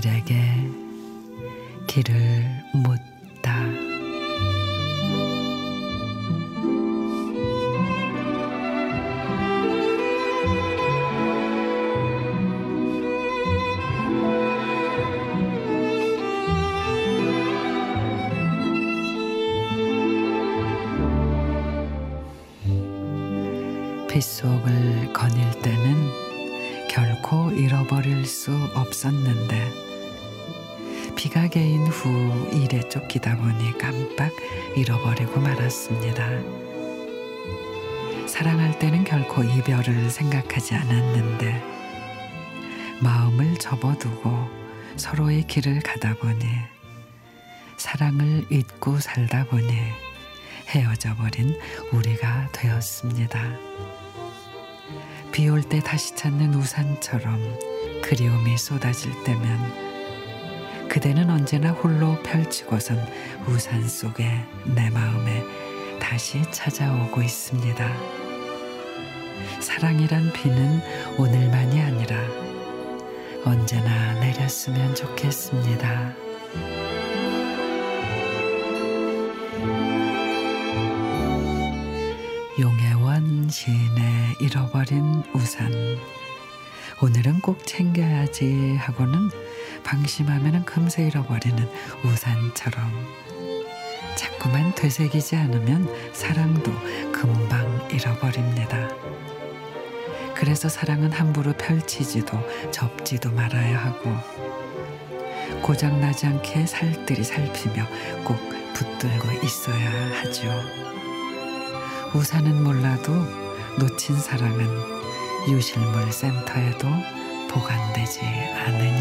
길에게 길을 묻다. 빗속을 거닐 때는 결코 잃어버릴 수 없었는데 비가 개인 후 일에 쫓기다 보니 깜빡 잃어버리고 말았습니다. 사랑할 때는 결코 이별을 생각하지 않았는데 마음을 접어두고 서로의 길을 가다 보니 사랑을 잊고 살다 보니 헤어져 버린 우리가 되었습니다. 비 올 때 다시 찾는 우산처럼 그리움이 쏟아질 때면 그대는 언제나 홀로 펼치고선 우산 속에 내 마음에 다시 찾아오고 있습니다. 사랑이란 비는 오늘만이 아니라 언제나 내렸으면 좋겠습니다. 용해원 시인의 잃어버린 우산 오늘은 꼭 챙겨야지 하고는 방심하면 금세 잃어버리는 우산처럼 자꾸만 되새기지 않으면 사랑도 금방 잃어버립니다. 그래서 사랑은 함부로 펼치지도 접지도 말아야 하고 고장나지 않게 살뜰히 살피며 꼭 붙들고 있어야 하죠. 우산은 몰라도 놓친 사랑은 유실물 센터에도 보관되지 않으니까요.